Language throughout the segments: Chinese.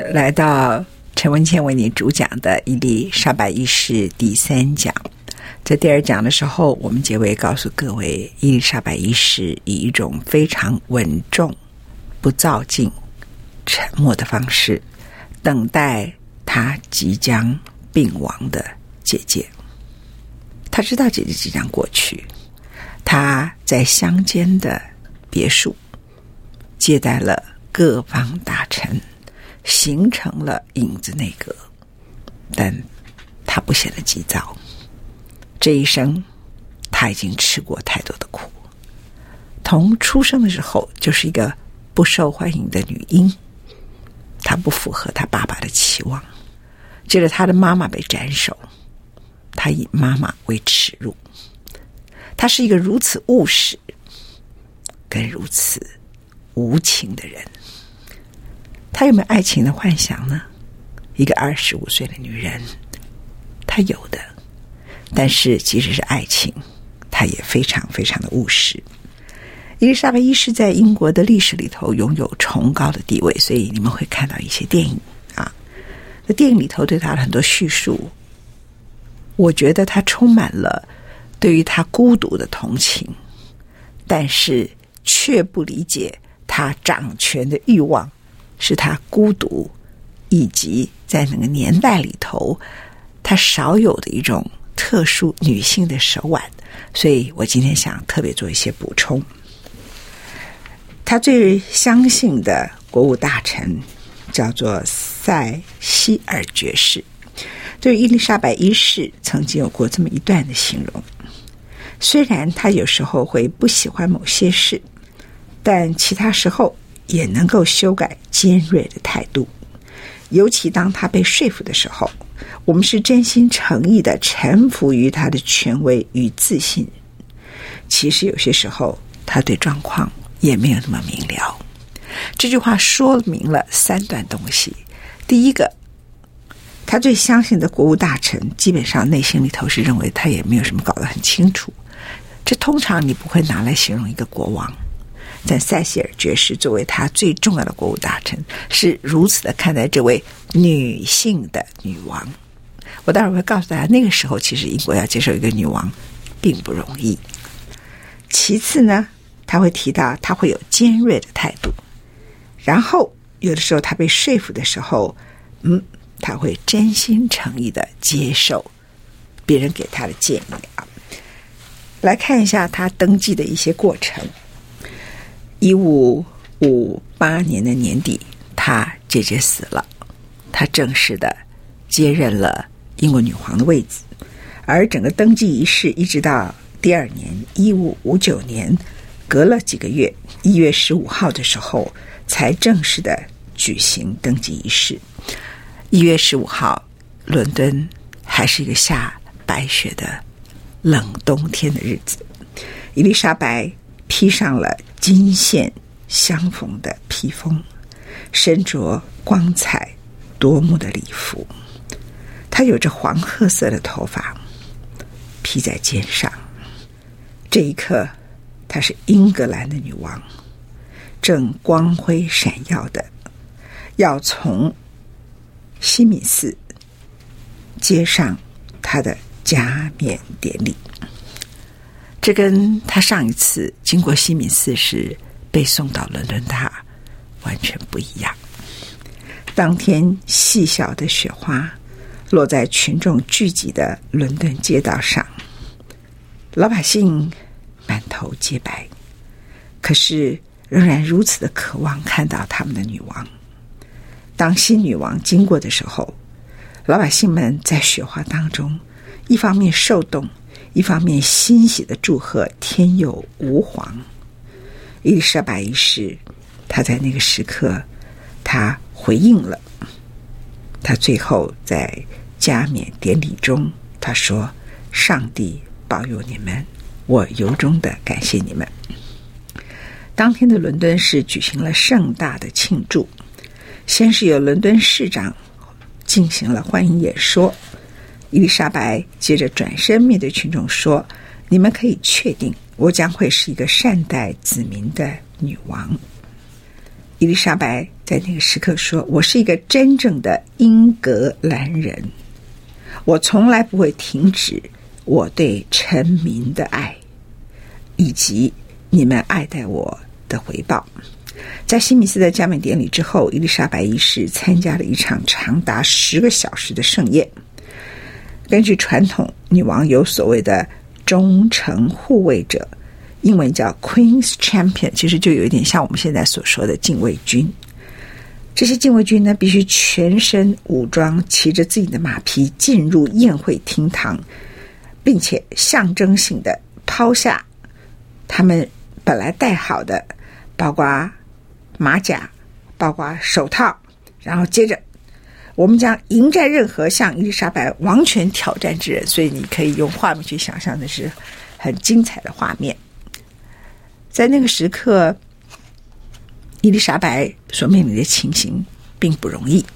来到陈文茜为你主讲的伊丽莎白一世第三讲。在第二讲的时候，我们结尾告诉各位，伊丽莎白一世以一种非常稳重、不躁进、沉默的方式，等待她即将病亡的姐姐。她知道姐姐即将过去，她在乡间的别墅接待了各方大臣。形成了影子内阁，但他不显得急躁。这一生，他已经吃过太多的苦。从出生的时候就是一个不受欢迎的女婴，她不符合她爸爸的期望。接着，她的妈妈被斩首，她以妈妈为耻辱。她是一个如此务实、跟如此无情的人。她有没有爱情的幻想呢？一个二十五岁的女人，她有的。但是即使是爱情，她也非常非常的务实。伊丽莎白一世在英国的历史里头拥有崇高的地位，所以你们会看到一些电影啊。那电影里头对她的很多叙述，我觉得她充满了对于她孤独的同情，但是却不理解她掌权的欲望。是她孤独，以及在那个年代里头，她少有的一种特殊女性的手腕，所以我今天想特别做一些补充。他最相信的国务大臣叫做塞西尔爵士，对伊丽莎白一世曾经有过这么一段的形容：虽然他有时候会不喜欢某些事，但其他时候。也能够修改尖锐的态度，尤其当他被说服的时候，我们是真心诚意的臣服于他的权威与自信。其实有些时候，他对状况也没有那么明了。这句话说明了三段东西：第一个，他最相信的国务大臣，基本上内心里头是认为他也没有什么搞得很清楚。这通常你不会拿来形容一个国王。在塞西尔爵士作为他最重要的国务大臣，是如此的看待这位女性的女王。我待会儿会告诉大家，那个时候其实英国要接受一个女王并不容易。其次呢，他会提到他会有尖锐的态度，然后有的时候他被说服的时候，嗯，他会真心诚意的接受别人给他的建议啊。来看一下他登基的一些过程。一五五八年的年底，他姐姐死了，他正式的接任了英国女皇的位子。而整个登基仪式一直到第二年一五五九年，隔了几个月，一月十五号的时候才正式的举行登基仪式。一月十五号，伦敦还是一个下白雪的冷冬天的日子，伊丽莎白披上了。金线相缝的披风，身着光彩夺目的礼服，她有着黄褐色的头发披在肩上。这一刻，她是英格兰的女王，正光辉闪耀的要从西敏寺接上她的加冕典礼。这跟他上一次经过西敏寺时被送到伦敦塔完全不一样。当天细小的雪花落在群众聚集的伦敦街道上，老百姓满头洁白，可是仍然如此的渴望看到他们的女王。当新女王经过的时候，老百姓们在雪花当中，一方面受冻，一方面欣喜的祝贺天佑吾皇。伊丽莎白一世，她在那个时刻，她回应了，她最后在。加冕典礼中，他说：“上帝保佑你们，我由衷的感谢你们。”当天的伦敦市举行了盛大的庆祝，先是由伦敦市长进行了欢迎演说。伊丽莎白接着转身面对群众说：“你们可以确定，我将会是一个善待子民的女王。”伊丽莎白在那个时刻说：“我是一个真正的英格兰人。”我从来不会停止我对臣民的爱，以及你们爱戴我的回报。在西敏寺的加冕典礼之后，伊丽莎白一世参加了一场长达十个小时的盛宴。根据传统，女王有所谓的忠诚护卫者，英文叫 Queen's Champion，其实就有一点像我们现在所说的禁卫军。这些禁卫军呢，必须全身武装，骑着自己的马匹进入宴会厅堂，并且象征性的抛下他们本来戴好的，包括马甲、包括手套，然后接着我们将迎战任何向伊丽莎白王权挑战之人。所以你可以用画面去想象，的是很精彩的画面。在那个时刻。伊丽莎白所面临的情形并不容易。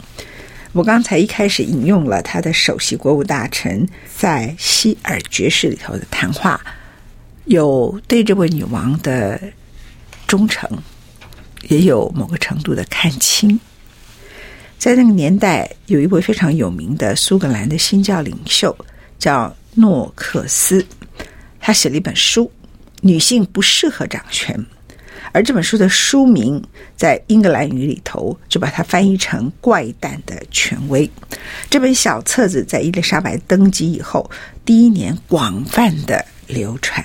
我刚才一开始引用了他的首席国务大臣在希尔爵士里头的谈话，有对这位女王的忠诚，也有某个程度的看轻。在那个年代，有一位非常有名的苏格兰的新教领袖叫诺克斯，他写了一本书《女性不适合掌权》。而这本书的书名在英格兰语里头就把它翻译成“怪诞的权威”。这本小册子在伊丽莎白登基以后第一年广泛的流传。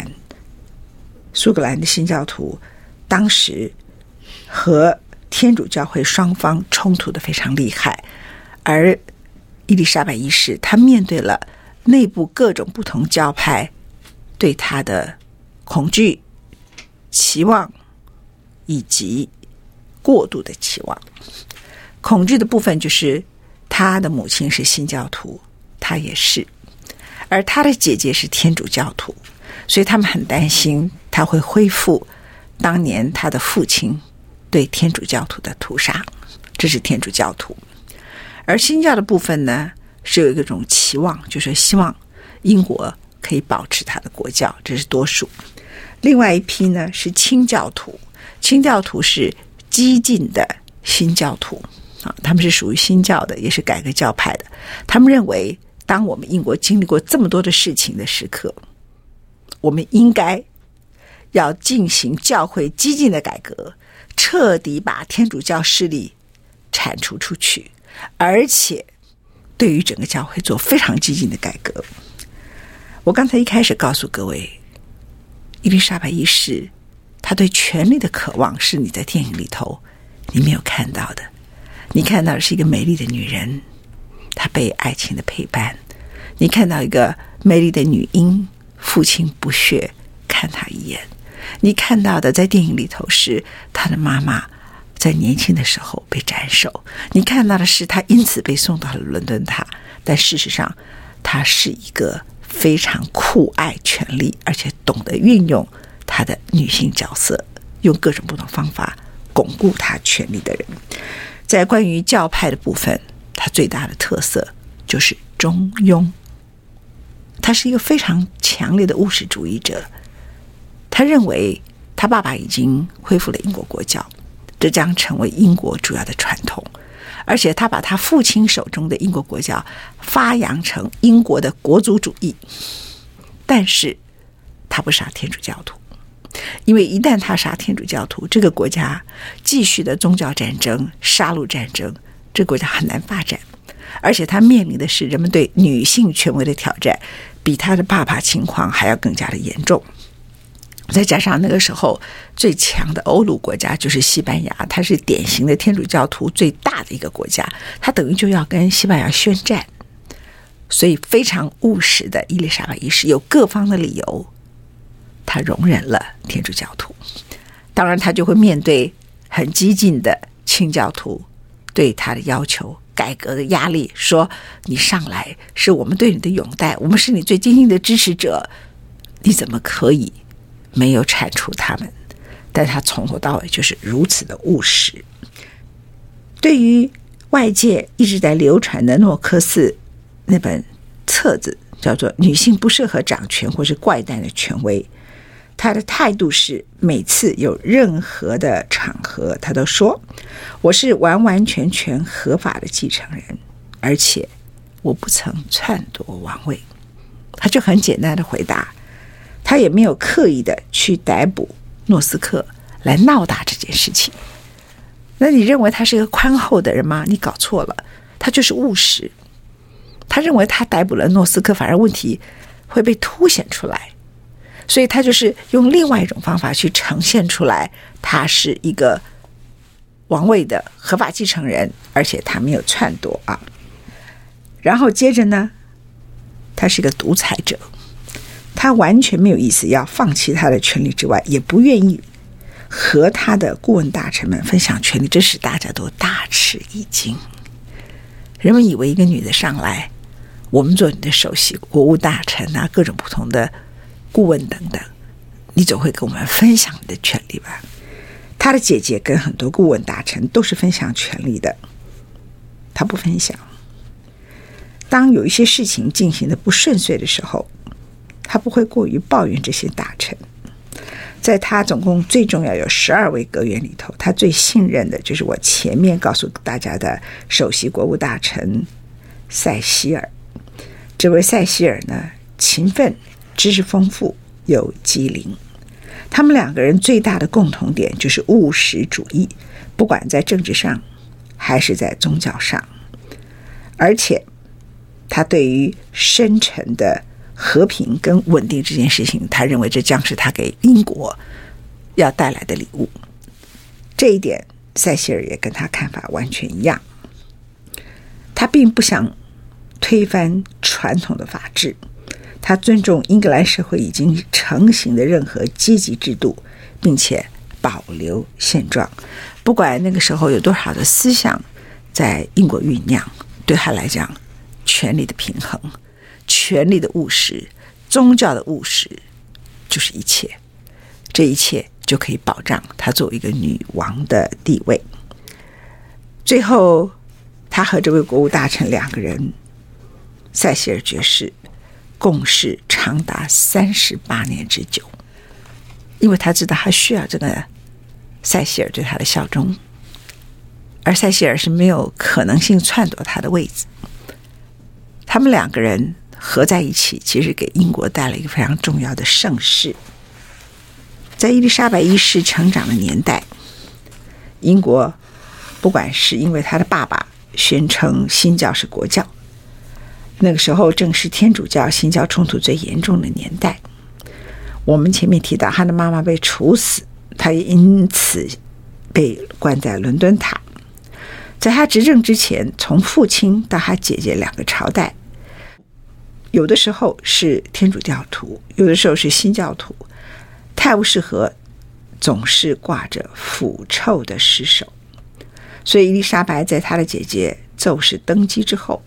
苏格兰的新教徒当时和天主教会双方冲突的非常厉害，而伊丽莎白一世她面对了内部各种不同教派对她的恐惧、期望。以及过度的期望，恐惧的部分就是他的母亲是新教徒，他也是，而他的姐姐是天主教徒，所以他们很担心他会恢复当年他的父亲对天主教徒的屠杀。这是天主教徒，而新教的部分呢，是有一种期望，就是希望英国可以保持它的国教，这是多数。另外一批呢是清教徒。清教徒是激进的新教徒啊，他们是属于新教的，也是改革教派的。他们认为，当我们英国经历过这么多的事情的时刻，我们应该要进行教会激进的改革，彻底把天主教势力铲除出去，而且对于整个教会做非常激进的改革。我刚才一开始告诉各位，伊丽莎白一世。她对权力的渴望是你在电影里头你没有看到的，你看到的是一个美丽的女人，她被爱情的陪伴；你看到一个美丽的女婴，父亲不屑看她一眼；你看到的在电影里头是他的妈妈在年轻的时候被斩首；你看到的是他因此被送到了伦敦塔，但事实上她是一个非常酷爱权力而且懂得运用。她的女性角色，用各种不同方法巩固她权力的人，在关于教派的部分，她最大的特色就是中庸。她是一个非常强烈的务实主义者。他认为，他爸爸已经恢复了英国国教，这将成为英国主要的传统。而且，他把他父亲手中的英国国教发扬成英国的国族主义。但是，他不杀天主教徒。因为一旦他杀天主教徒，这个国家继续的宗教战争、杀戮战争，这个国家很难发展。而且他面临的是人们对女性权威的挑战，比他的爸爸情况还要更加的严重。再加上那个时候最强的欧陆国家就是西班牙，它是典型的天主教徒最大的一个国家，它等于就要跟西班牙宣战，所以非常务实的伊丽莎白一世有各方的理由，他容忍了天主教徒，当然他就会面对很激进的清教徒对他的要求、改革的压力，说你上来是我们对你的拥戴，我们是你最坚定的支持者，你怎么可以？没有铲除他们，但他从头到尾就是如此的务实。对于外界一直在流传的诺克斯那本册子，叫做《女性不适合掌权或是怪诞的权威》，他的态度是：每次有任何的场合，他都说我是完完全全合法的继承人，而且我不曾篡夺王位。他就很简单的回答。他也没有刻意的去逮捕诺斯克来闹大这件事情。那你认为他是一个宽厚的人吗？你搞错了，他就是务实。他认为他逮捕了诺斯克，反而问题会被凸显出来，所以他就是用另外一种方法去呈现出来，他是一个王位的合法继承人，而且他没有篡夺啊。然后接着呢，他是一个独裁者。他完全没有意思要放弃他的权利之外，也不愿意和他的顾问大臣们分享权力，这使大家都大吃一惊。人们以为一个女的上来，我们做你的首席国务大臣啊，各种不同的顾问等等，你总会跟我们分享你的权利吧？他的姐姐跟很多顾问大臣都是分享权利的，他不分享。当有一些事情进行的不顺遂的时候。他不会过于抱怨这些大臣，在他总共最重要有十二位阁员里头，他最信任的就是我前面告诉大家的首席国务大臣塞西尔。这位塞西尔呢，勤奋、知识丰富又机灵。他们两个人最大的共同点就是务实主义，不管在政治上还是在宗教上，而且他对于深沉的。和平跟稳定这件事情，他认为这将是他给英国要带来的礼物。这一点，塞西尔也跟他看法完全一样。他并不想推翻传统的法治，他尊重英格兰社会已经成型的任何阶级制度，并且保留现状。不管那个时候有多少的思想在英国酝酿，对他来讲，权力的平衡。权力的务实，宗教的务实，就是一切。这一切就可以保障她作为一个女王的地位。最后，他和这位国务大臣两个人，塞西尔爵士，共事长达三十八年之久，因为他知道他需要这个塞西尔对他的效忠，而塞西尔是没有可能性篡夺他的位置。他们两个人。合在一起，其实给英国带来一个非常重要的盛世。在伊丽莎白一世成长的年代，英国不管是因为他的爸爸宣称新教是国教，那个时候正是天主教新教冲突最严重的年代。我们前面提到，他的妈妈被处死，他也因此被关在伦敦塔。在他执政之前，从父亲到他姐姐两个朝代。有的时候是天主教徒，有的时候是新教徒。泰晤士河总是挂着腐臭的尸首，所以伊丽莎白在她的姐姐骤逝登基之后，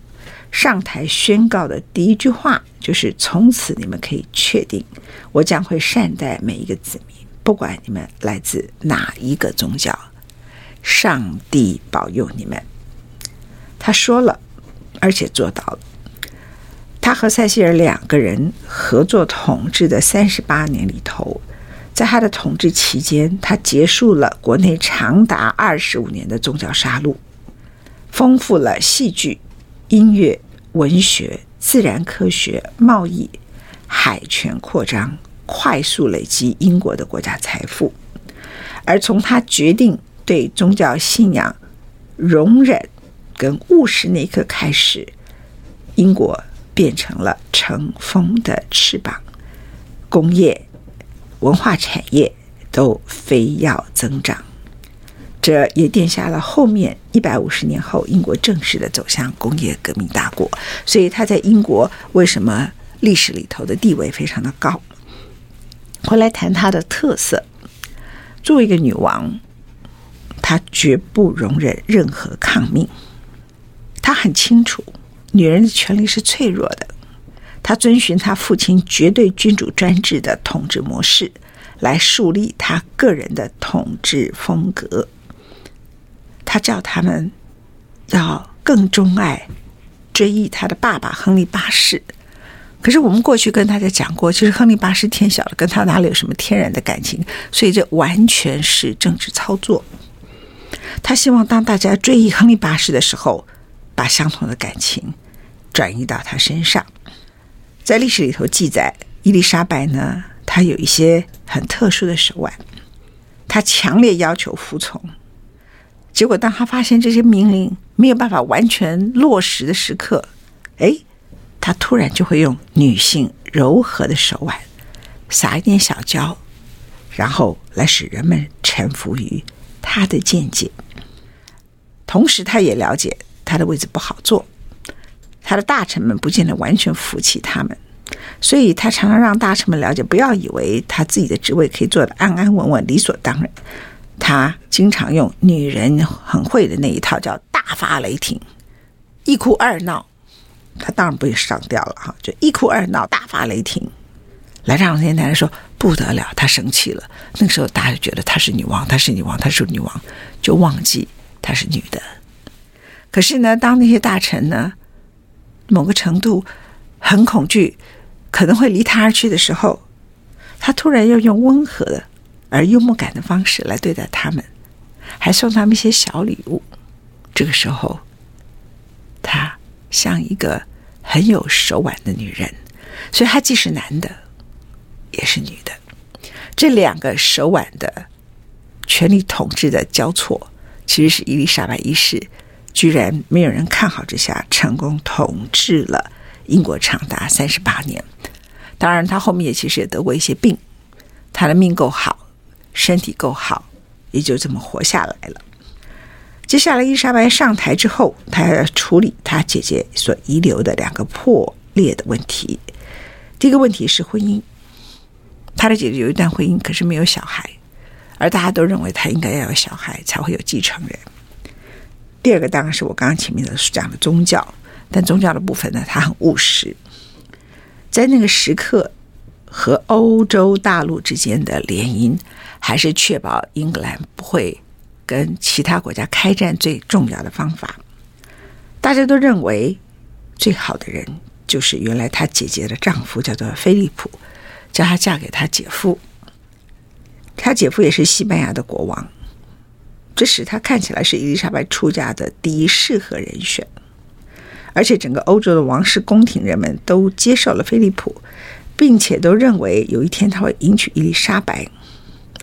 上台宣告的第一句话就是：“从此你们可以确定，我将会善待每一个子民，不管你们来自哪一个宗教，上帝保佑你们。”他说了，而且做到了。他和塞西尔两个人合作统治的三十八年里头，在他的统治期间，他结束了国内长达二十五年的宗教杀戮，丰富了戏剧、音乐、文学、自然科学、贸易、海权扩张，快速累积英国的国家财富。而从他决定对宗教信仰容忍跟务实那一刻开始，英国变成了乘风的翅膀，工业、文化产业都非要增长。这也奠下了后面一百五十年后英国正式的走向工业革命大国。所以他在英国为什么历史里头的地位非常的高？回来谈他的特色，作为一个女王，她绝不容忍任何抗命。她很清楚，女人的权利是脆弱的。她遵循她父亲绝对君主专制的统治模式，来树立她个人的统治风格。他叫他们要更钟爱、追忆他的爸爸亨利八世。可是我们过去跟大家讲过，其实亨利八世天晓得，跟他哪里有什么天然的感情？所以这完全是政治操作。他希望当大家追忆亨利八世的时候，把相同的感情转移到他身上。在历史里头记载，伊丽莎白呢，她有一些很特殊的手腕，她强烈要求服从。结果，当他发现这些命令没有办法完全落实的时刻，哎，他突然就会用女性柔和的手腕撒一点小娇，然后来使人们臣服于他的见解。同时，他也了解他的位置不好坐，他的大臣们不见得完全服气他们，所以他常常让大臣们了解，不要以为他自己的职位可以做得安安稳稳、理所当然。他经常用女人很会的那一套，叫大发雷霆，一哭二闹。他当然不会上吊了哈，就一哭二闹，大发雷霆，来让那些男人说不得了，他生气了。那个时候大家就觉得她是女王，她是女王，她是女王，就忘记她是女的。可是呢，当那些大臣呢，某个程度很恐惧，可能会离他而去的时候，他突然要用温和的。而幽默感的方式来对待他们，还送他们一些小礼物。这个时候，她像一个很有手腕的女人，所以她既是男的，也是女的。这两个手腕的权力统治的交错，其实是伊丽莎白一世居然没有人看好之下，成功统治了英国长达三十八年。当然，他后面也其实也得过一些病，他的命够好。身体够好，也就这么活下来了。接下来，伊丽莎白上台之后，她要处理她姐姐所遗留的两个破裂的问题。第一个问题是婚姻，她的姐姐有一段婚姻，可是没有小孩，而大家都认为她应该要有小孩才会有继承人。第二个当然是我刚刚前面的讲的宗教，但宗教的部分呢，它很务实，在那个时刻和欧洲大陆之间的联姻。还是确保英格兰不会跟其他国家开战最重要的方法。大家都认为最好的人就是原来他姐姐的丈夫，叫做菲利普，叫她嫁给他姐夫。他姐夫也是西班牙的国王，这使他看起来是伊丽莎白出嫁的第一适合人选。而且整个欧洲的王室宫廷人们都接受了菲利普，并且都认为有一天他会迎娶伊丽莎白。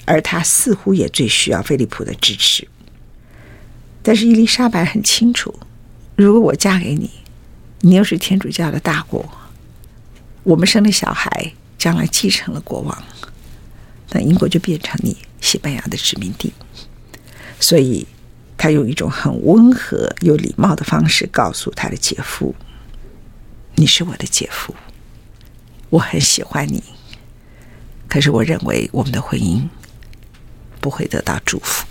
而他似乎也最需要菲利普的支持，但是伊丽莎白很清楚，如果我嫁给你，你又是天主教的大国，我们生的小孩将来继承了国王，那英国就变成你西班牙的殖民地。所以，他用一种很温和又礼貌的方式告诉他的姐夫：“你是我的姐夫，我很喜欢你，可是我认为我们的婚姻。”不会得到祝福。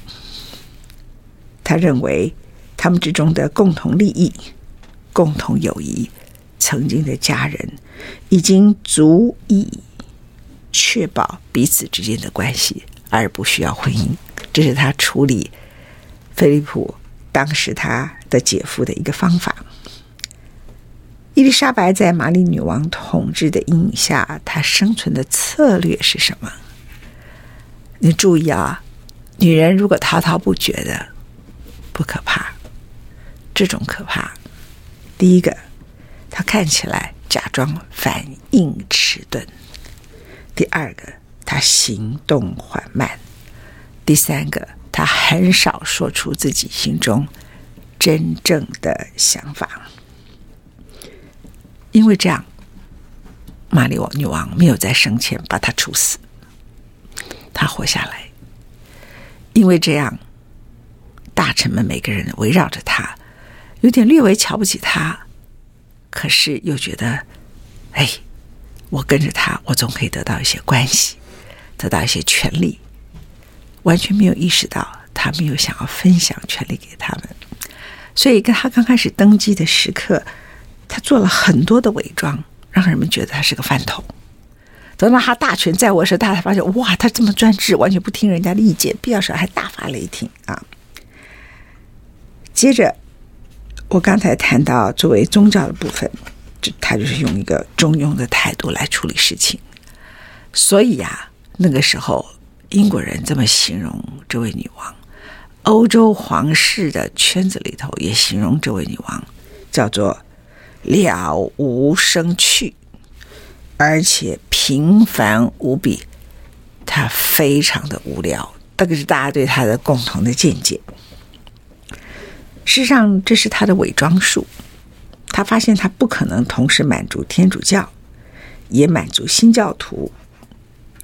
他认为，他们之中的共同利益、共同友谊、曾经的家人，已经足以确保彼此之间的关系，而不需要婚姻。这是他处理菲利普当时他的姐夫的一个方法。伊丽莎白在玛丽女王统治的阴影下，她生存的策略是什么？你注意啊，女人如果滔滔不绝的，不可怕。这种可怕，第一个，她看起来假装反应迟钝；第二个，她行动缓慢；第三个，他很少说出自己心中真正的想法。因为这样，玛丽王女王没有在生前把他处死，他活下来。因为这样，大臣们每个人围绕着他，有点略微瞧不起他，可是又觉得，哎，我跟着他，我总可以得到一些关系，得到一些权利。完全没有意识到，他没有想要分享权力给他们，所以跟他刚开始登基的时刻，他做了很多的伪装，让人们觉得他是个饭桶。等到他大权在握时，大家才发现，哇，他这么专制，完全不听人家的意见，必要时还大发雷霆啊！接着，我刚才谈到作为宗教的部分，就他就是用一个中庸的态度来处理事情，所以呀、啊，那个时候。英国人这么形容这位女王，欧洲皇室的圈子里头也形容这位女王，叫做了无生趣，而且平凡无比。她非常的无聊，这个是大家对她的共同的见解。事实上，这是她的伪装术。她发现她不可能同时满足天主教，也满足新教徒，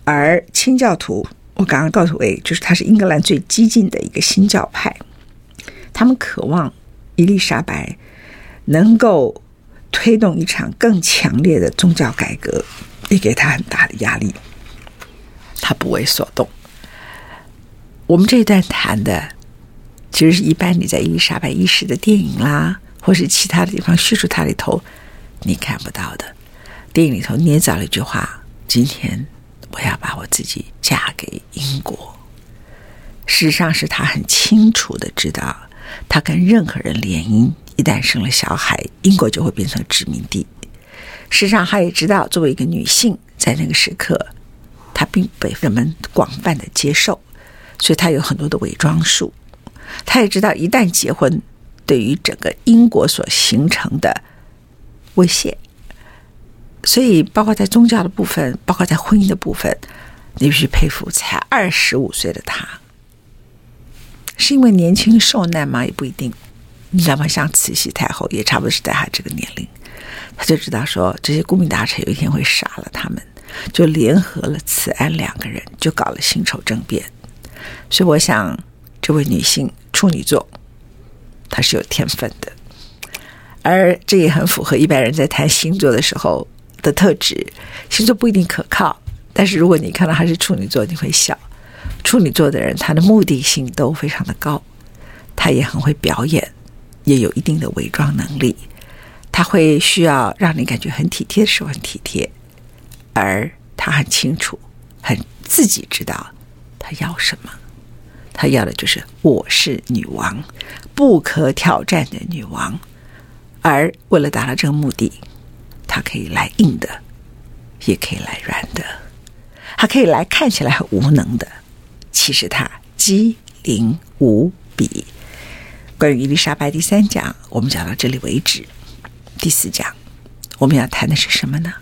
而清教徒。我刚刚告诉各位，就是他是英格兰最激进的一个新教派，他们渴望伊丽莎白能够推动一场更强烈的宗教改革，也给他很大的压力，他不为所动。我们这一段谈的，其实是一般你在伊丽莎白一世的电影啦，或是其他的地方叙述他里头你看不到的。电影里头捏造了一句话：今天。我要把我自己嫁给英国。事实上，是他很清楚的知道，他跟任何人联姻，一旦生了小孩，英国就会变成殖民地。事实上，他也知道，作为一个女性，在那个时刻，她并不被人们广泛的接受，所以她有很多的伪装术。他也知道，一旦结婚，对于整个英国所形成的威胁。所以，包括在宗教的部分，包括在婚姻的部分，你必须佩服才二十五岁的他，是因为年轻受难吗？也不一定。你知道吗？像慈禧太后也差不多是在他这个年龄，他就知道说这些顾命大臣有一天会杀了他们，就联合了慈安两个人，就搞了辛丑政变。所以，我想这位女性处女座，她是有天分的，而这也很符合一般人在谈星座的时候。的特质，星座不一定可靠，但是如果你看到他是处女座，你会笑。处女座的人，他的目的性都非常的高，他也很会表演，也有一定的伪装能力。他会需要让你感觉很体贴的时候很体贴，而他很清楚，很自己知道他要什么。他要的就是我是女王，不可挑战的女王。而为了达到这个目的。他可以来硬的，也可以来软的，还可以来看起来很无能的，其实他机灵无比。关于伊丽莎白第三讲，我们讲到这里为止。第四讲，我们要谈的是什么呢？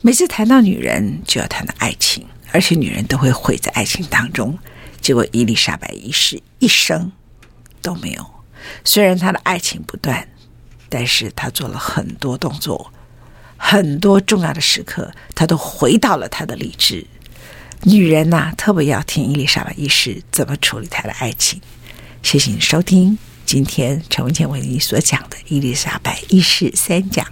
每次谈到女人，就要谈到爱情，而且女人都会毁在爱情当中。结果伊丽莎白一世一生都没有，虽然她的爱情不断，但是她做了很多动作。很多重要的时刻，他都回到了他的理智。女人呐、特别要听伊丽莎白一世怎么处理她的爱情。谢谢你收听今天陈文茜为你所讲的伊丽莎白一世三讲。